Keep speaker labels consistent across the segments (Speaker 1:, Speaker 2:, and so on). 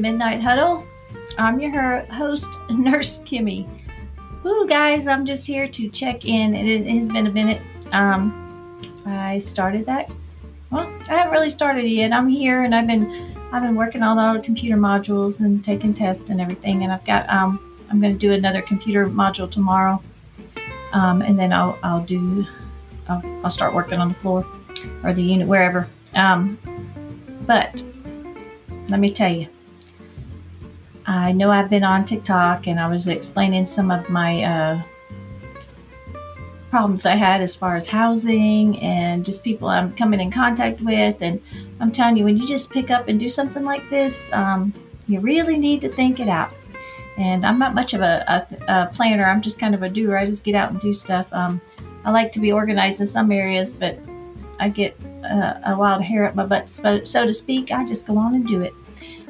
Speaker 1: Midnight Huddle. I'm your host, Nurse Kimmy. Ooh, guys, I'm just here to check in. It has been a minute. Um, I started that. Well, I haven't really started yet. I'm here, and I've been I've been working on all the computer modules and taking tests and everything. And I've got um, I'm going to do another computer module tomorrow, um, and then I'll I'll do I'll, I'll start working on the floor or the unit wherever. Um, but let me tell you, I know I've been on TikTok and I was explaining some of my uh, problems I had as far as housing and just people I'm coming in contact with. And I'm telling you, when you just pick up and do something like this, um, you really need to think it out. And I'm not much of a, a, a, planner. I'm just kind of a doer. I just get out and do stuff. Um, I like to be organized in some areas, but I get uh, a wild hair up my butt, so to speak. I just go on and do it.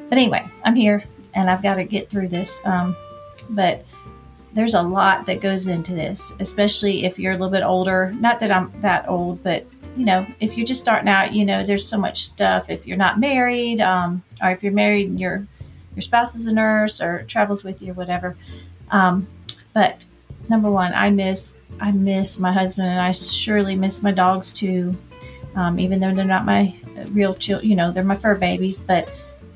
Speaker 1: But anyway, I'm here and I've got to get through this. Um, but there's a lot that goes into this, especially if you're a little bit older. Not that I'm that old, but you know, if you're just starting out, you know, there's so much stuff. If you're not married, um, or if you're married and your your spouse is a nurse or travels with you or whatever. Um, but number one, I miss I miss my husband, and I surely miss my dogs too. Um, even though they're not my real children, you know, they're my fur babies, but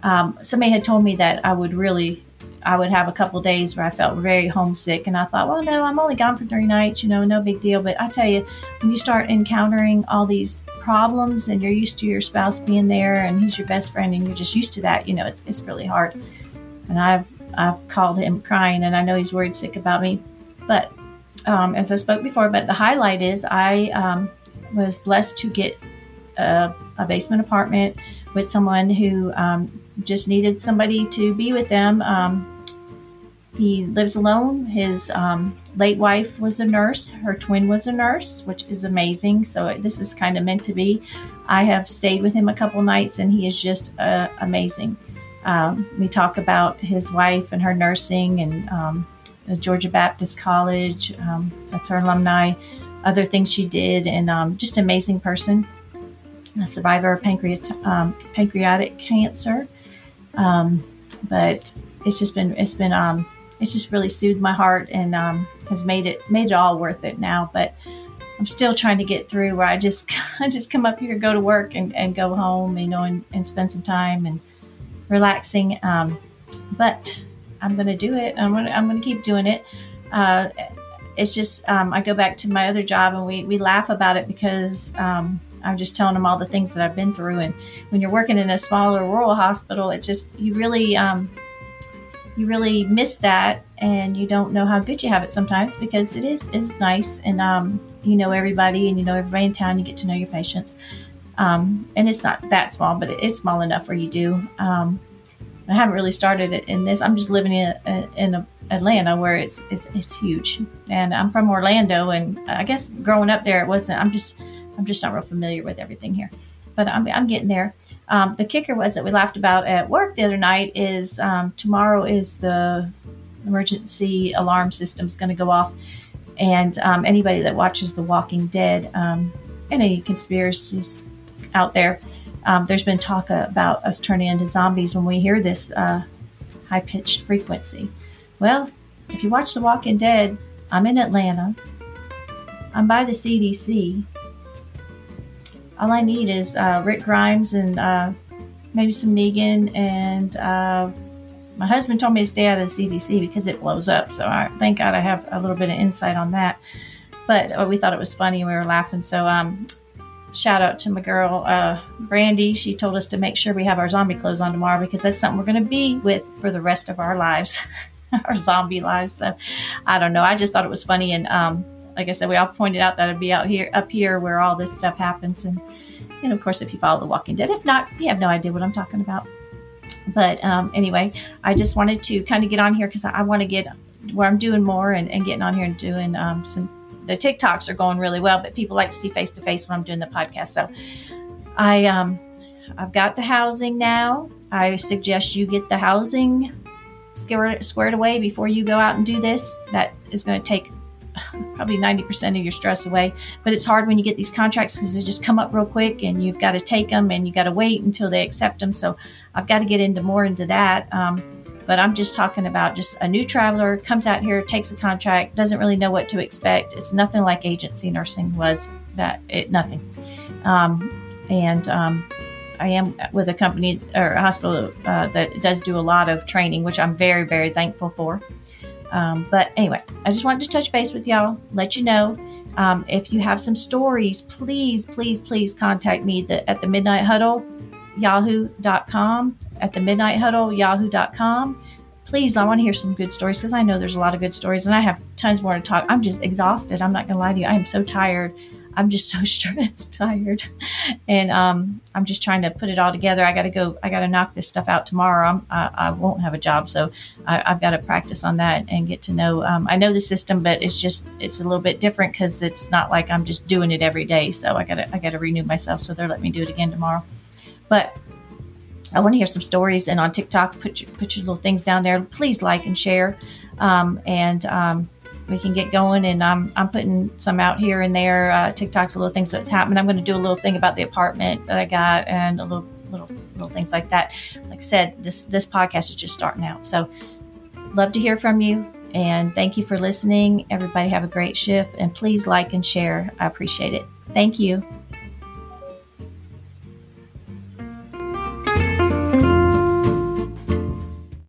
Speaker 1: um, somebody had told me that I would really, I would have a couple days where I felt very homesick, and I thought, well, no, I'm only gone for three nights, you know, no big deal. But I tell you, when you start encountering all these problems, and you're used to your spouse being there, and he's your best friend, and you're just used to that, you know, it's it's really hard. And I've I've called him crying, and I know he's worried sick about me, but um, as I spoke before, but the highlight is I um, was blessed to get a, a, basement apartment with someone who um, just needed somebody to be with them. Um, he lives alone. His um, late wife was a nurse. Her twin was a nurse, which is amazing. So this is kind of meant to be. I have stayed with him a couple nights, and he is just uh, amazing. Um, we talk about his wife and her nursing and um, Georgia Baptist College. Um, that's her alumni. Other things she did, and um, just amazing person. A survivor of pancreat- pancreatic cancer. Um, but it's just been it's been um, it's just really soothed my heart and um, has made it made it all worth it now. But I'm still trying to get through where I just I just come up here, go to work, and, and go home, you know, and, and spend some time and relaxing. Um, but I'm going to do it. I'm going to I'm going to keep doing it. Uh, it's just um, I go back to my other job and we we laugh about it because um, I'm just telling them all the things that I've been through. And when you're working in a smaller rural hospital, it's just you really um, you really miss that, and you don't know how good you have it sometimes because it is is nice, and um, you know everybody, and you know everybody in town. You get to know your patients, um, and it's not that small, but it's small enough where you do. Um, I haven't really started it in this. I'm just living in in Atlanta where it's, it's it's huge, and I'm from Orlando, and I guess growing up there, it wasn't. I'm just I'm just not real familiar with everything here, but I'm, I'm getting there. Um, the kicker was that we laughed about at work the other night is um, tomorrow is the emergency alarm system is going to go off, and um, anybody that watches The Walking Dead um, any conspiracies out there, um, there's been talk about us turning into zombies when we hear this uh, high pitched frequency. Well, if you watch The Walking Dead, I'm in Atlanta. I'm by the CDC all I need is uh, Rick Grimes and uh, maybe some Negan. And uh, my husband told me to stay out of the CDC because it blows up. So I thank God I have a little bit of insight on that. But uh, we thought it was funny and we were laughing. So um, shout out to my girl uh, Brandy. She told us to make sure we have our zombie clothes on tomorrow because that's something we're going to be with for the rest of our lives. our zombie lives. So I don't know. I just thought it was funny and um, like I said, we all pointed out that it'd be out here, up here, where all this stuff happens. And, and of course, if you follow The Walking Dead, if not, you have no idea what I'm talking about. But um, anyway, I just wanted to kind of get on here because I, I want to get where I'm doing more and, and getting on here and doing um, some. The TikToks are going really well, but people like to see face to face when I'm doing the podcast. So I um, I've got the housing now. I suggest you get the housing squared, squared away before you go out and do this. That is going to take probably 90% of your stress away. But it's hard when you get these contracts because they just come up real quick and you've got to take them and you got to wait until they accept them. So I've got to get into more into that. Um, but I'm just talking about just a new traveler comes out here, takes a contract, doesn't really know what to expect. It's nothing like agency nursing was. That it nothing. Um, and um, I am with a company or a hospital uh, that does do a lot of training, which I'm very, very thankful for. Um, but anyway, I just wanted to touch base with y'all, let you know. Um, if you have some stories, please, please, please contact me the, at the Midnight Huddle, yahoo.com, at the Midnight Huddle, yahoo.com. Please, I want to hear some good stories because I know there's a lot of good stories and I have tons more to talk. I'm just exhausted. I'm not going to lie to you. I am so tired. I'm just so stressed, tired, and um, I'm just trying to put it all together. I got to go. I got to knock this stuff out tomorrow. I'm, I, I won't have a job, so I, have got to practice on that and get to know. Um, I know the system, but it's just it's a little bit different because it's not like I'm just doing it every day. So I got to I got to renew myself. So they're letting me do it again tomorrow. But I want to hear some stories, and on TikTok, put your, put your little things down there. Please like and share, um, and um, we can get going. And I'm I'm putting some out here and there. Uh, TikTok's a little things that's happening. I'm going to do a little thing about the apartment that I got and a little little little things like that. Like I said, this this podcast is just starting out. So love to hear from you. And thank you for listening. Everybody have a great shift and please like and share. I appreciate it. Thank you.